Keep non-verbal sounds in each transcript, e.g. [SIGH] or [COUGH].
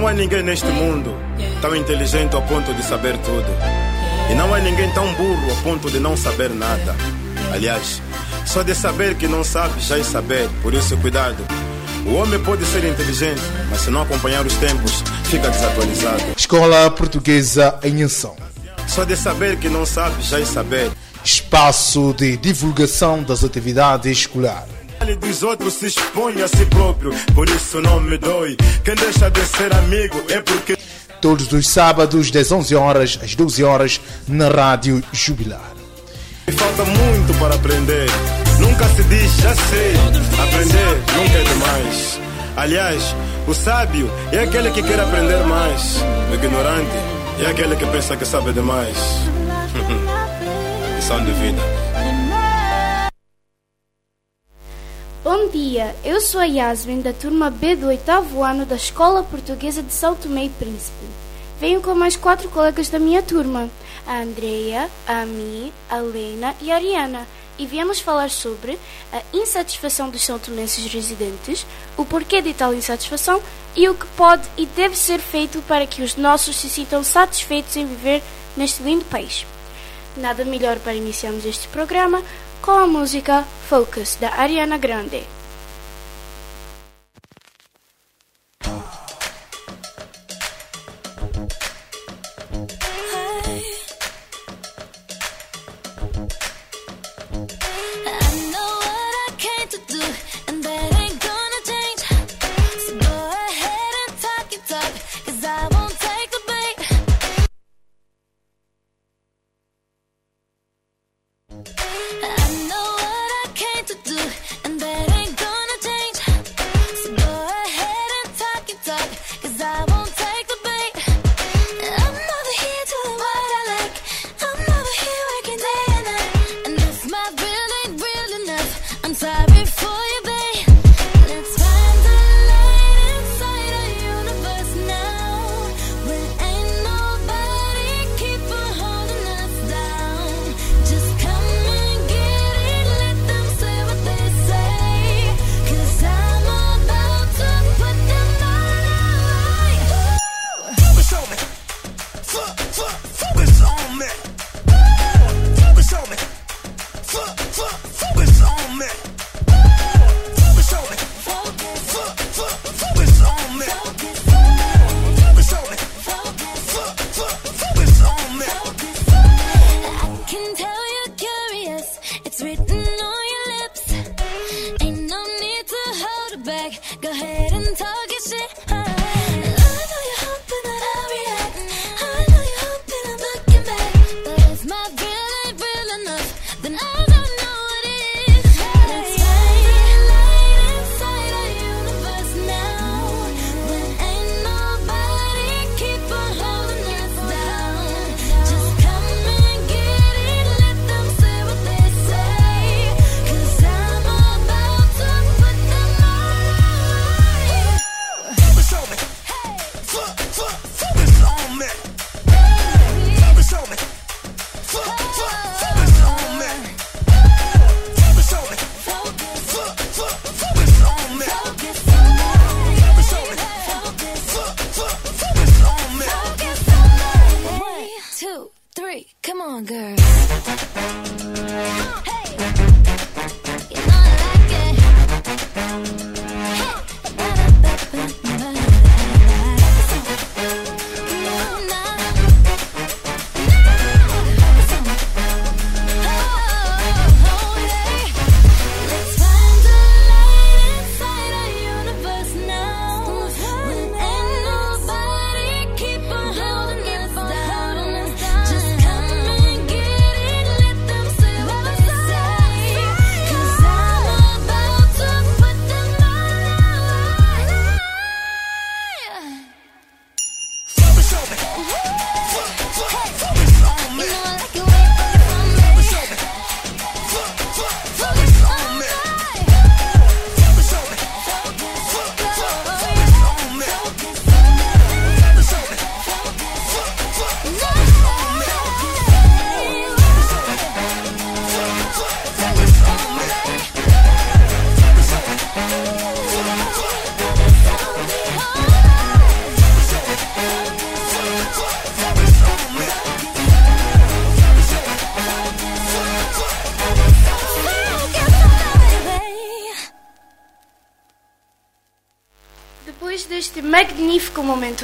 Não há ninguém neste mundo tão inteligente ao ponto de saber tudo. E não há ninguém tão burro ao ponto de não saber nada. Aliás, só de saber que não sabe já é saber, por isso cuidado. O homem pode ser inteligente, mas se não acompanhar os tempos, fica desatualizado. Escola Portuguesa em Ação. Só de saber que não sabe já é saber. Espaço de divulgação das atividades escolares. Ele dos outros se expõe a si próprio, por isso não me dói. Quem deixa de ser amigo é porque. Todos os sábados, das 11 horas às 12 horas, na Rádio Jubilar. Falta muito para aprender. Nunca se diz já sei. Aprender nunca é demais. Aliás, o sábio é aquele que quer aprender mais. O ignorante é aquele que pensa que sabe demais. [LAUGHS] Lição de vida. Bom dia, eu sou a Yasmin da turma B do oitavo ano da Escola Portuguesa de São Tomé e Príncipe. Venho com mais quatro colegas da minha turma, a Andreia, a Mi, a Lena e a Ariana, e viemos falar sobre a insatisfação dos são tomenses residentes, o porquê de tal insatisfação e o que pode e deve ser feito para que os nossos se sintam satisfeitos em viver neste lindo país. Nada melhor para iniciarmos este programa com a música Focus da Ariana Grande. die before you.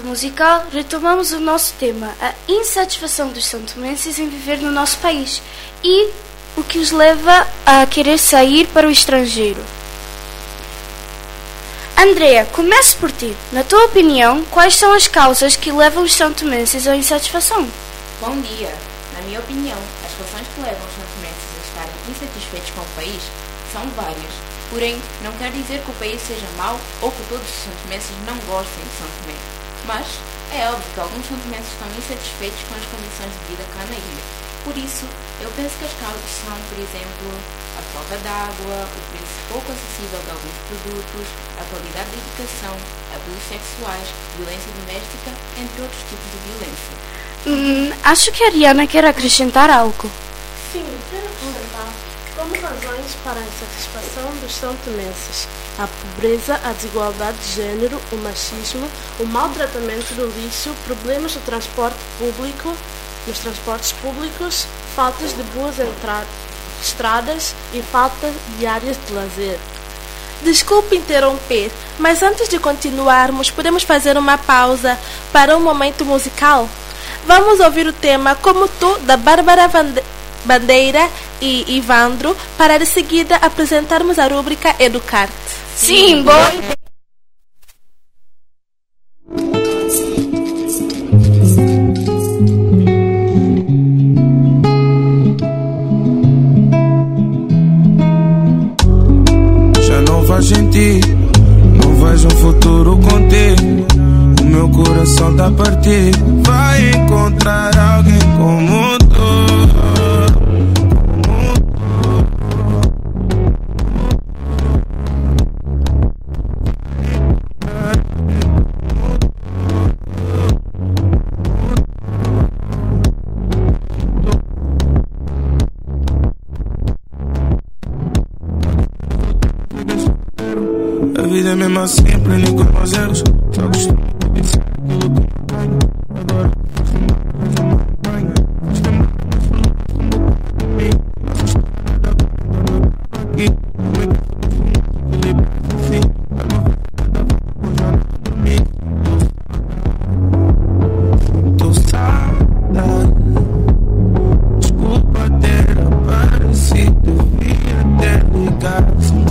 Musical, retomamos o nosso tema, a insatisfação dos santomenses em viver no nosso país e o que os leva a querer sair para o estrangeiro. Andrea, comece por ti. Na tua opinião, quais são as causas que levam os santomenses à insatisfação? Bom dia. Na minha opinião, as razões que levam os santomenses a estarem insatisfeitos com o país são várias Porém, não quer dizer que o país seja mau ou que todos os santomenses não gostem de Tomé. Mas é óbvio que alguns santomenses estão insatisfeitos com as condições de vida cá na ilha. Por isso, eu penso que as causas são, por exemplo, a falta de água, o preço pouco acessível de alguns produtos, a qualidade da educação, abusos sexuais, violência doméstica, entre outros tipos de violência. Hum, acho que a Ariana quer acrescentar algo. Sim, quero acrescentar como razões para a insatisfação dos santomenses, a pobreza, a desigualdade de gênero, o machismo, o maltratamento do lixo, problemas no transporte público, nos transportes públicos, faltas de boas estradas e falta de áreas de lazer. Desculpe interromper, mas antes de continuarmos, podemos fazer uma pausa para um momento musical? Vamos ouvir o tema Como Tu, da Bárbara Vande Bandeira e Ivandro, para de seguida apresentarmos a rúbrica Educarte. Sim, boa ideia. Ter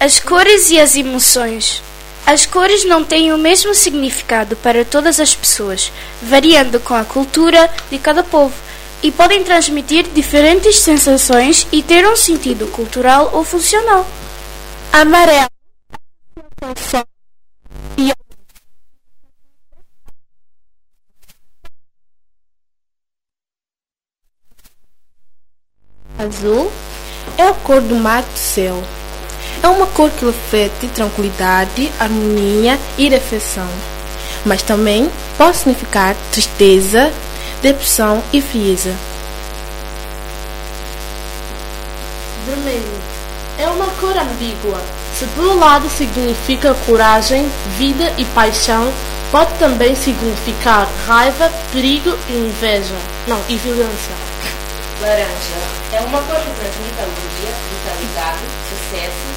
As cores e as emoções. As cores não têm o mesmo significado para todas as pessoas, variando com a cultura de cada povo, e podem transmitir diferentes sensações e ter um sentido cultural ou funcional. Amarelo. E Azul é a cor do mar do céu. É uma cor que reflete tranquilidade, harmonia e reflexão. Mas também pode significar tristeza, depressão e frieza. Vermelho é uma cor ambígua. Se por um lado significa coragem, vida e paixão, pode também significar raiva, perigo e inveja. Não, e violência. Laranja é uma cor que transmite alegria, vitalidade, sucesso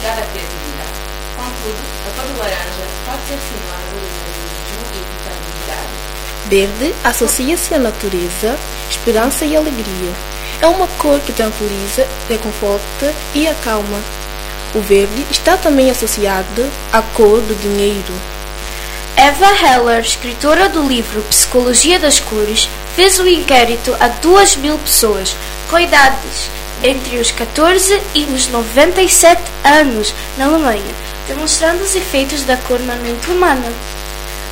e ligada à criatividade. Contudo, a cor laranja pode ser sinônimo de dinamismo e vitalidade. Verde associa-se à natureza, esperança e alegria. É uma cor que tranquiliza, reconforta e acalma. O verde está também associado à cor do dinheiro. Eva Heller, escritora do livro Psicologia das Cores, fez um inquérito a 2 mil pessoas com idades entre os 14 e os 97 anos na Alemanha, demonstrando os efeitos da cor na mente humana.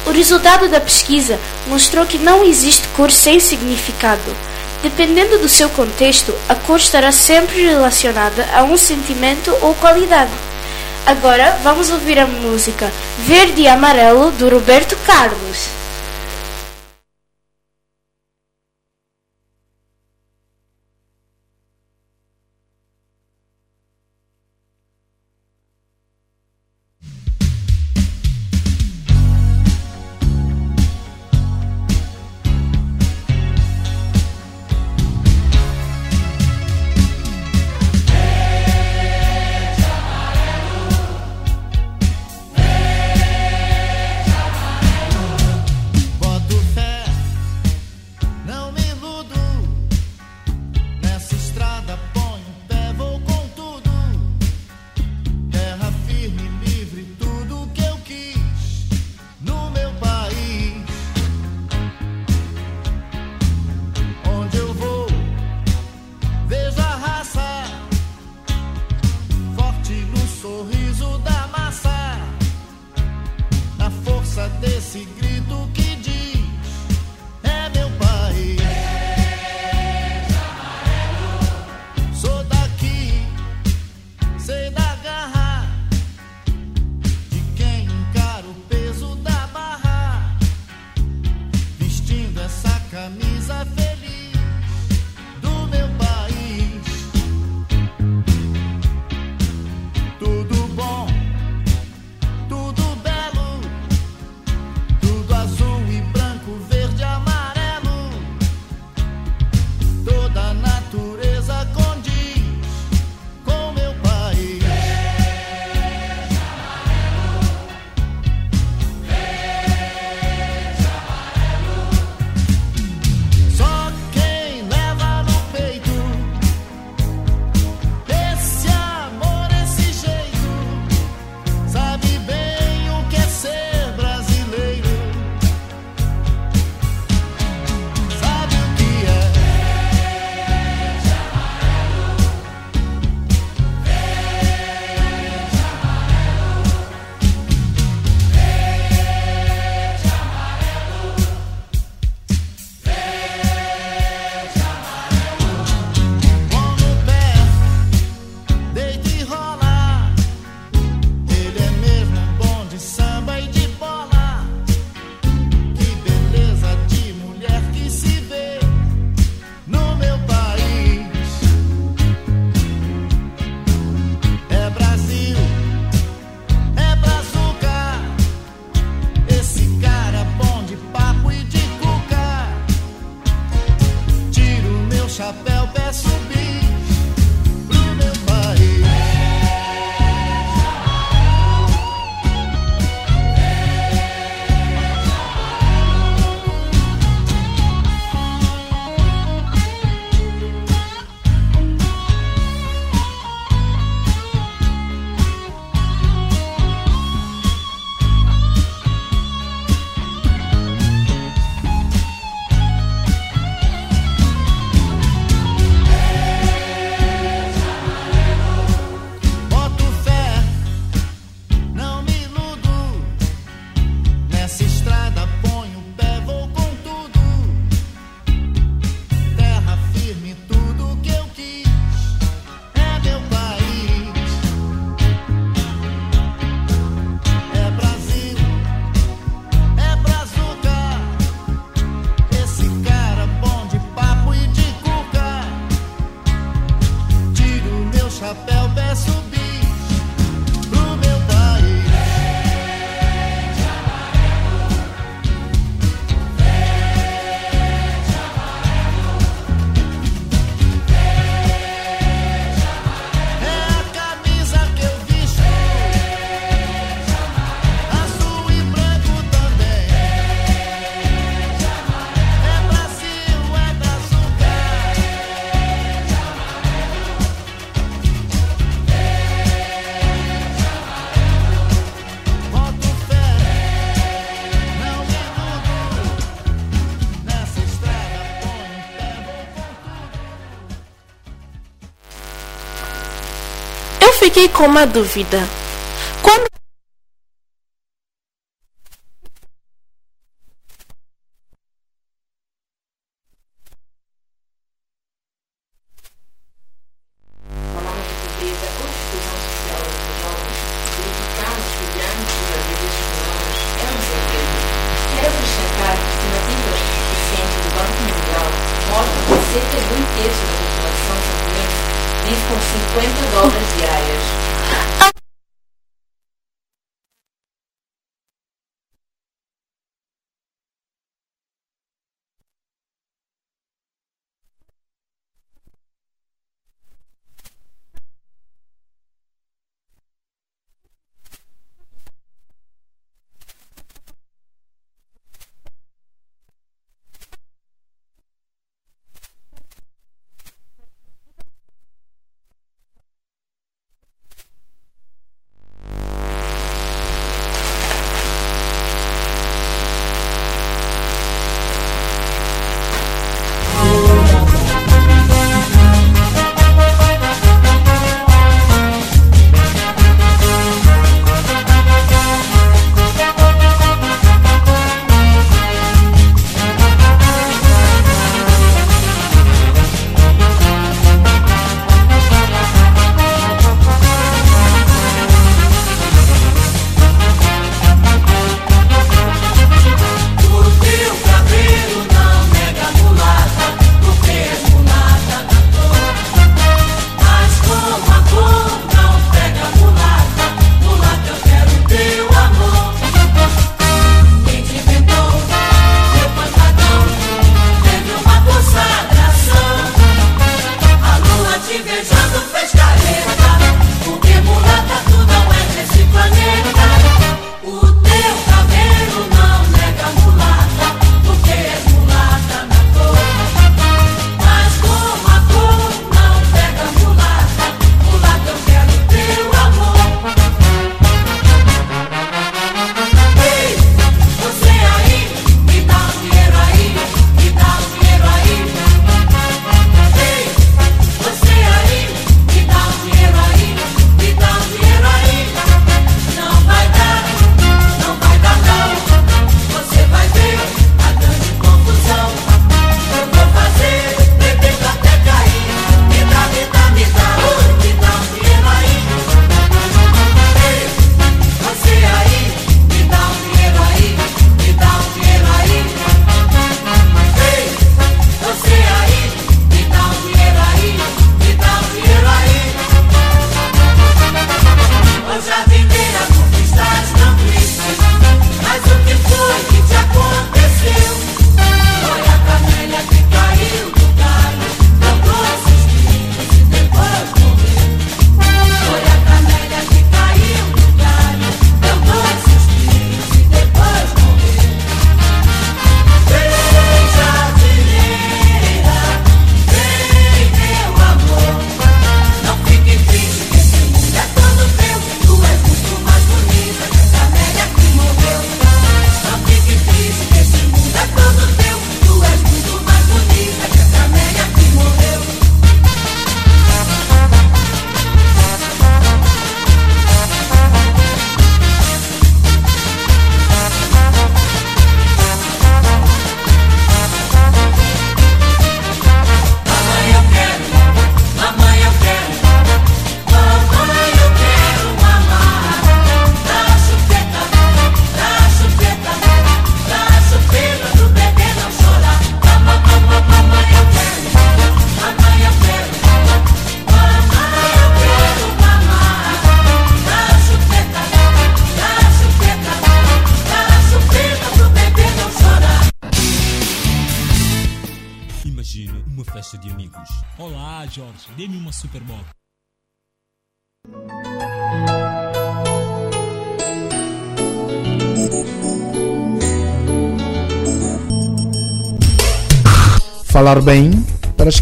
O resultado da pesquisa mostrou que não existe cor sem significado. Dependendo do seu contexto, a cor estará sempre relacionada a um sentimento ou qualidade. Agora vamos ouvir a música Verde e Amarelo do Roberto Carlos. Fiquei com uma dúvida.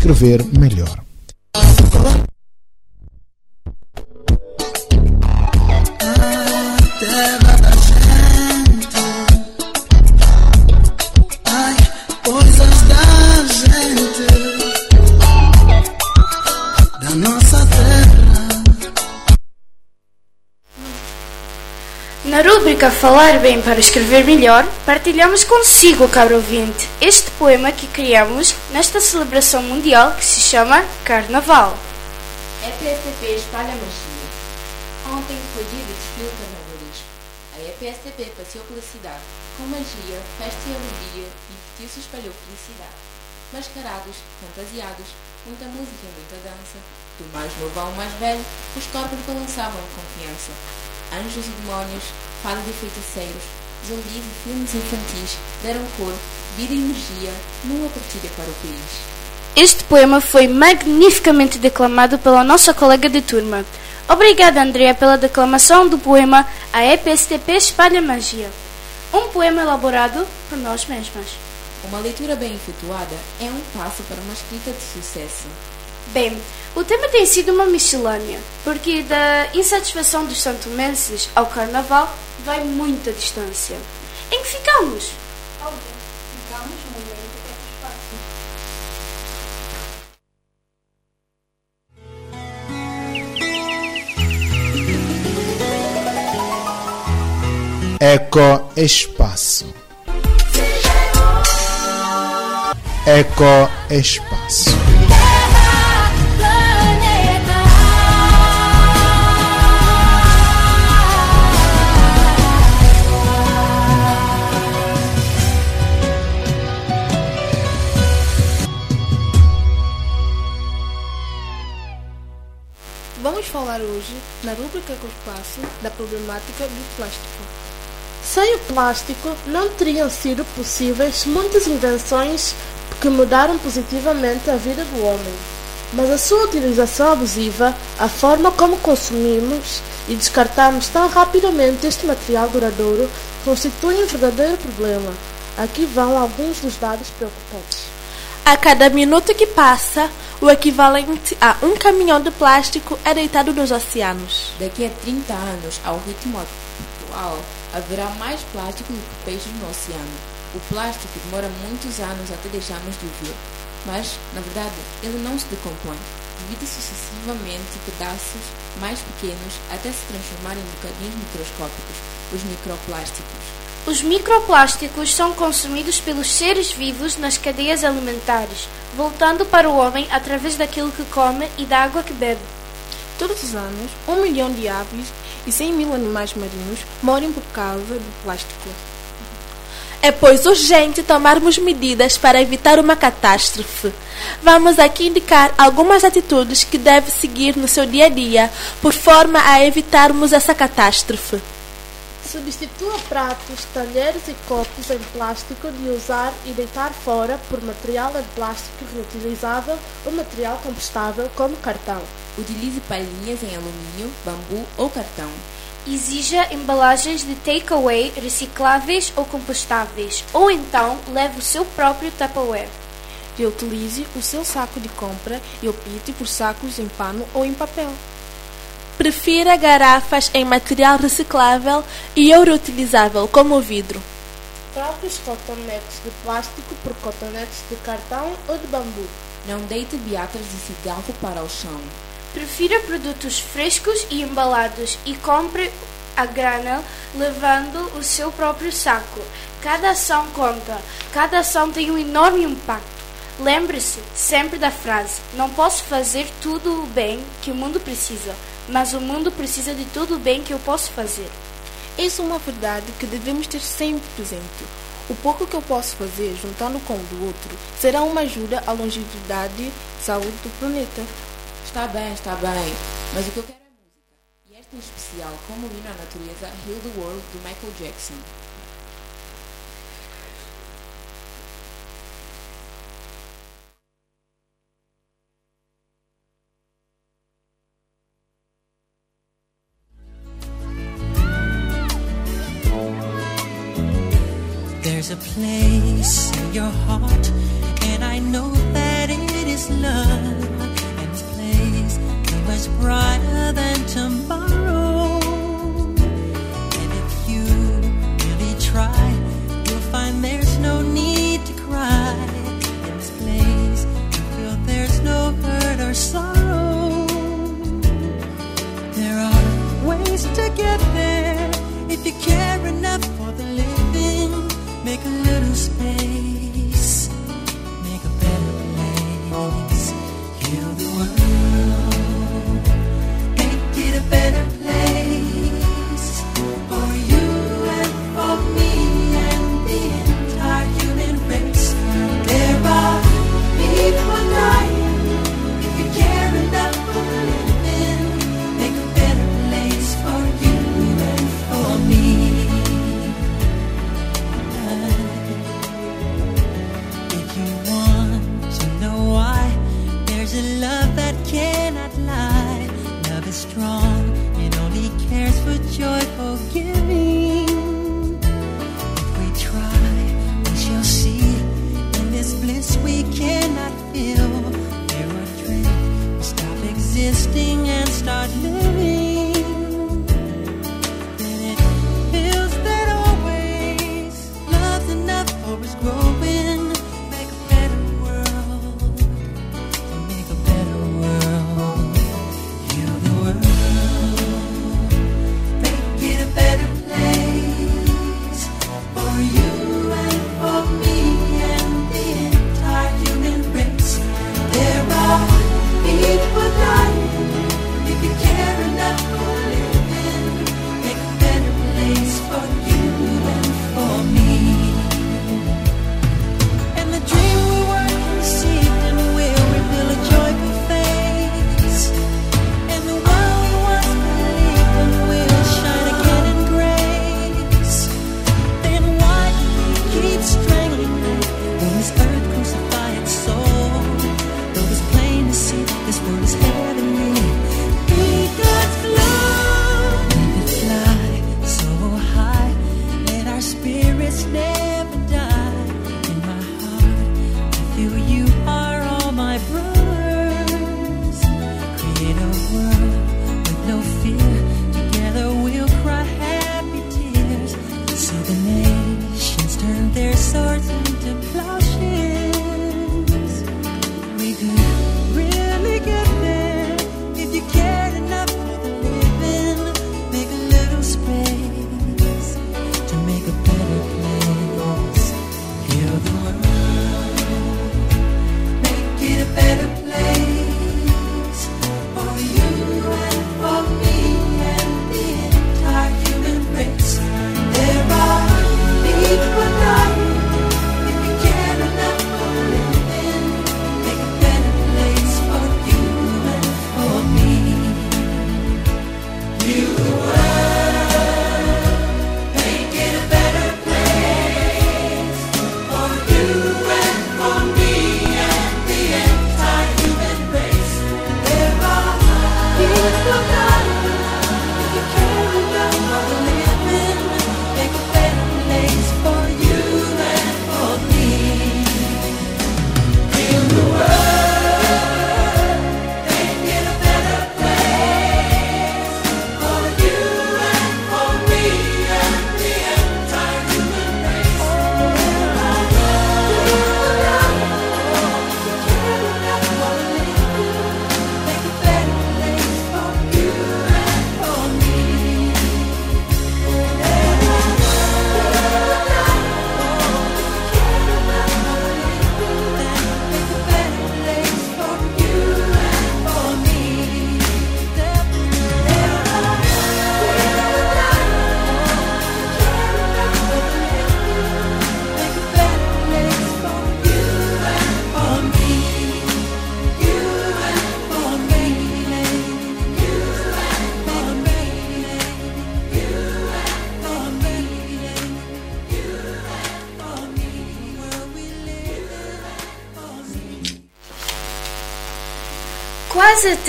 Escrever melhor. A falar bem para escrever melhor, partilhamos consigo, caro ouvinte, este poema que criamos nesta celebração mundial que se chama Carnaval. EPSTP espalha magia. Ontem foi dia de desfile carnavalesco. A EPSTP passeou pela cidade. Com magia, festa e alegria, e espalhou felicidade. Mascarados, fantasiados, muita música e muita dança. Do mais novo ao mais velho, os corpos balançavam confiança. Anjos e demónios, fadas e feiticeiros, zumbis e filmes infantis deram cor, vida e energia numa partilha para o país. Este poema foi magnificamente declamado pela nossa colega de turma. Obrigada, Andrea, pela declamação do poema A EPSTP Espalha Magia. Um poema elaborado por nós mesmas. Uma leitura bem efetuada é um passo para uma escrita de sucesso. Bem, o tema tem sido uma miscelânea, porque da insatisfação dos santomenses ao carnaval vai muita distância. Em que ficamos? Ficamos no meio do espaço. Eco Espaço. Eco Espaço. Falar hoje, na rubrica com espaço, da problemática do plástico. Sem o plástico, não teriam sido possíveis muitas invenções que mudaram positivamente a vida do homem. Mas a sua utilização abusiva, a forma como consumimos e descartamos tão rapidamente este material duradouro, constitui um verdadeiro problema. Aqui vão alguns dos dados preocupantes. A cada minuto que passa, o equivalente a um caminhão de plástico é deitado nos oceanos. Daqui a 30 anos, ao ritmo atual, haverá mais plástico do que peixes no oceano. O plástico demora muitos anos até deixarmos de o ver, mas, na verdade, ele não se decompõe. Divide sucessivamente pedaços mais pequenos até se transformar em bocadinhos microscópicos, os microplásticos. Os microplásticos são consumidos pelos seres vivos nas cadeias alimentares, voltando para o homem através daquilo que come e da água que bebe. Todos os anos, um milhão de aves e 100 mil animais marinhos morrem por causa do plástico. É, pois, urgente tomarmos medidas para evitar uma catástrofe. Vamos aqui indicar algumas atitudes que deve seguir no seu dia a dia, por forma a evitarmos essa catástrofe. Substitua pratos, talheres e copos em plástico de usar e deitar fora por material de plástico reutilizável ou material compostável como cartão. Utilize palhinhas em alumínio, bambu ou cartão. Exija embalagens de takeaway recicláveis ou compostáveis, ou então leve o seu próprio Tupperware. Reutilize o seu saco de compra e opte por sacos em pano ou em papel. Prefira garrafas em material reciclável e reutilizável, como o vidro. Troque os cotonetes de plástico por cotonetes de cartão ou de bambu. Não deite beatas de cigarro para o chão. Prefira produtos frescos e embalados e compre a granel levando o seu próprio saco. Cada ação conta, cada ação tem um enorme impacto. Lembre-se sempre da frase: Não posso fazer tudo o bem que o mundo precisa, mas o mundo precisa de tudo o bem que eu posso fazer. Isso é uma verdade que devemos ter sempre presente. O pouco que eu posso fazer, juntando com o do outro, será uma ajuda à longevidade e saúde do planeta. Está bem, está bem, mas o que eu quero é música. E esta em especial, como hino à natureza, Heal the World, do Michael Jackson. Your heart,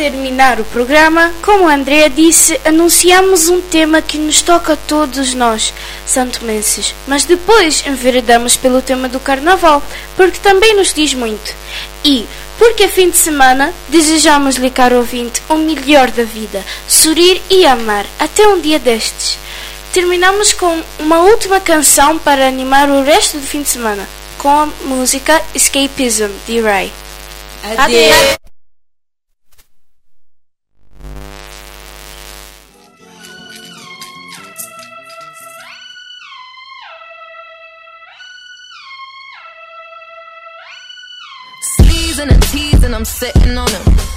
terminar o programa, como a Andrea disse, anunciamos um tema que nos toca a todos nós, santomenses. Mas depois enveredamos pelo tema do Carnaval, porque também nos diz muito. E, porque é fim de semana, desejamos-lhe, caro ouvinte, o melhor da vida, sorrir e amar, até um dia destes. Terminamos com uma última canção para animar o resto do fim de semana, com a música Escapism, de Ray. Adeus. and a tease, and I'm sitting on them.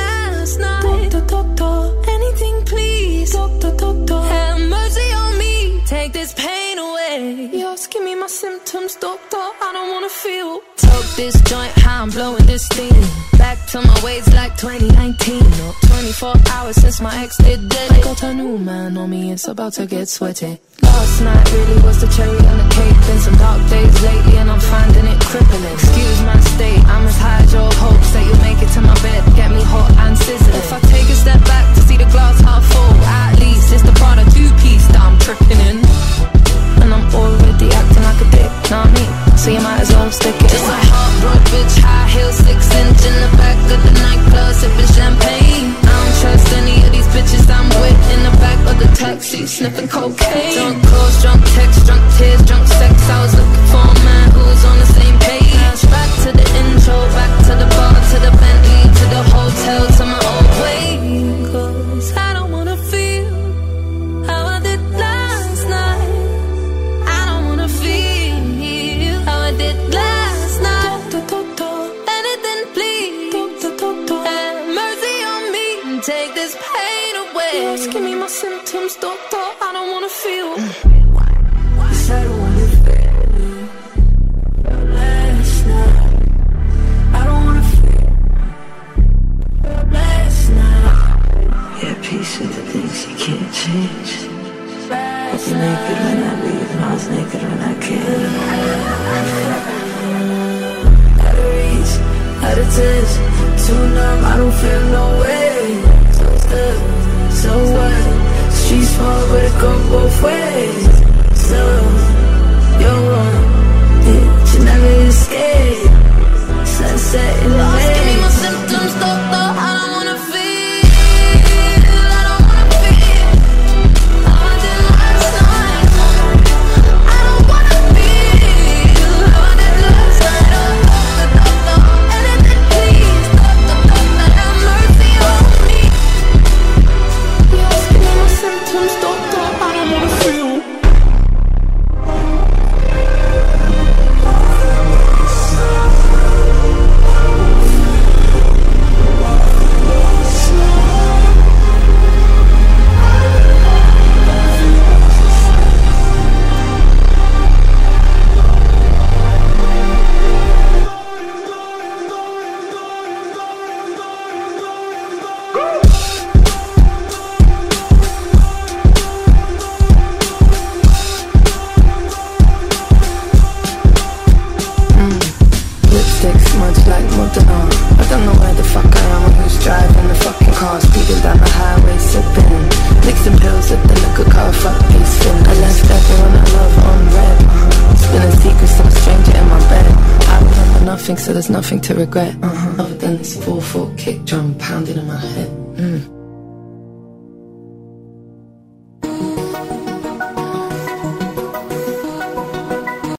have mercy on me. Take this pain away. You're asking me my symptoms, doctor. I don't wanna feel. Took this joint, how I'm blowing this steam. Back to my ways like 2019. Or 24 hours since my ex did dead. I got a new man on me, it's about to get sweaty. Last night really was the cherry on the cake. Been some dark days lately, and I'm finding it crippling. Excuse my state, I'm as high as your hopes that you'll make it to my bed. Get me hot and sizzling. If I take step back to see the glass half full, at least it's the Prada two piece that I'm tripping in. And I'm already acting like a dick, not me. So you might as well stick it. Just a heartbroken bitch, high heel, six inch in the back of the nightclub, sipping champagne. I don't trust any of these bitches I'm with in the back of the taxi, sniffing cocaine. Drunk calls, drunk texts, drunk tears, drunk sex. I was looking for a man who was on the same page. Back to the intro, back to the bar, to the Bentley, I don't feel no way. So so what? Street small, but it go both ways. So, to regret. Uh-huh. Other than this four foot kick drum pounding in my head.